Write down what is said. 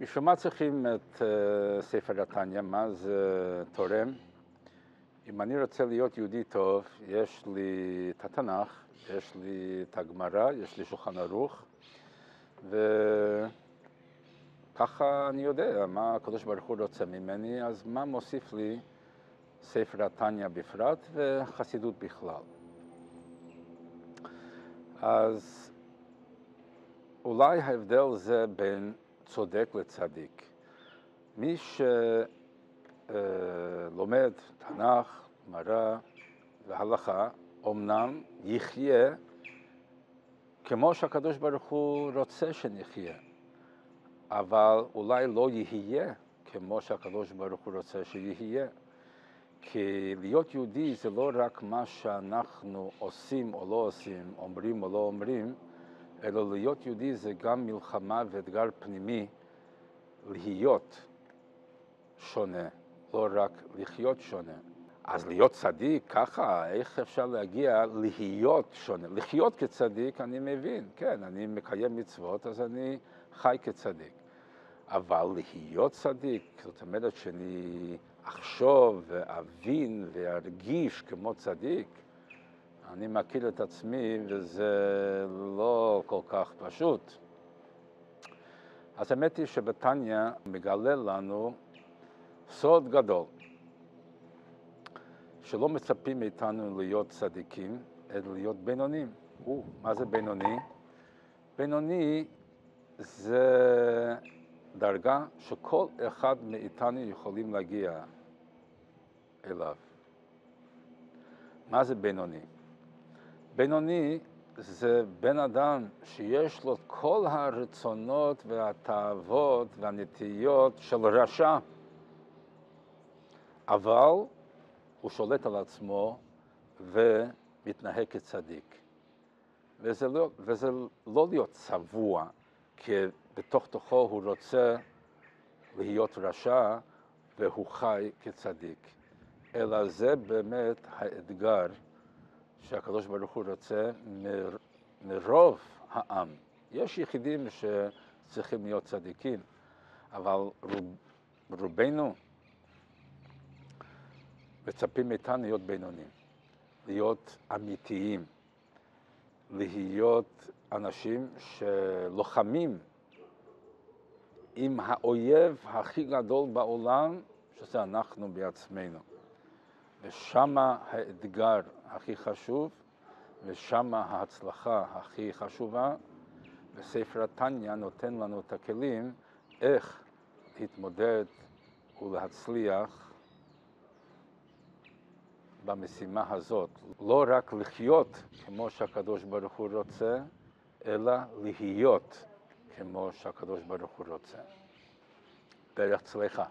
בשביל מה צריכים את uh, ספר התניא? מה זה תורם? אם אני רוצה להיות יהודי טוב, יש לי את התנ"ך, יש לי את הגמרא, יש לי שולחן ערוך, וככה אני יודע מה הקדוש ברוך הוא רוצה ממני, אז מה מוסיף לי ספר התניא בפרט וחסידות בכלל. אז אולי ההבדל זה בין צודק לצדיק. מי שלומד תנ"ך, גמרא והלכה, אמנם יחיה כמו שהקדוש ברוך הוא רוצה שנחיה, אבל אולי לא יהיה כמו שהקדוש ברוך הוא רוצה שיהיה. כי להיות יהודי זה לא רק מה שאנחנו עושים או לא עושים, אומרים או לא אומרים, אלא להיות יהודי זה גם מלחמה ואתגר פנימי להיות שונה, לא רק לחיות שונה. אז להיות צדיק, ככה, איך אפשר להגיע להיות שונה? לחיות כצדיק, אני מבין, כן, אני מקיים מצוות, אז אני חי כצדיק. אבל להיות צדיק, זאת אומרת שאני אחשוב ואבין וארגיש כמו צדיק, אני מכיר את עצמי וזה לא כל כך פשוט. אז האמת היא שבתניא מגלה לנו סוד גדול, שלא מצפים מאיתנו להיות צדיקים, אלא להיות בינונים. או, מה זה בינוני? בינוני זה דרגה שכל אחד מאיתנו יכולים להגיע אליו. מה זה בינוני? בינוני זה בן אדם שיש לו כל הרצונות והתאוות והנטיות של רשע, אבל הוא שולט על עצמו ומתנהג כצדיק. וזה לא, וזה לא להיות צבוע, כי בתוך תוכו הוא רוצה להיות רשע והוא חי כצדיק. אלא זה באמת האתגר שהקדוש ברוך הוא רוצה מרוב העם. יש יחידים שצריכים להיות צדיקים, אבל רוב, רובנו מצפים מאיתנו להיות בינונים, להיות אמיתיים, להיות אנשים שלוחמים עם האויב הכי גדול בעולם, שזה אנחנו בעצמנו. ושמה האתגר הכי חשוב, ושמה ההצלחה הכי חשובה, וספר התניא נותן לנו את הכלים איך להתמודד ולהצליח במשימה הזאת. לא רק לחיות כמו שהקדוש ברוך הוא רוצה, אלא להיות כמו שהקדוש ברוך הוא רוצה. דרך צלחה.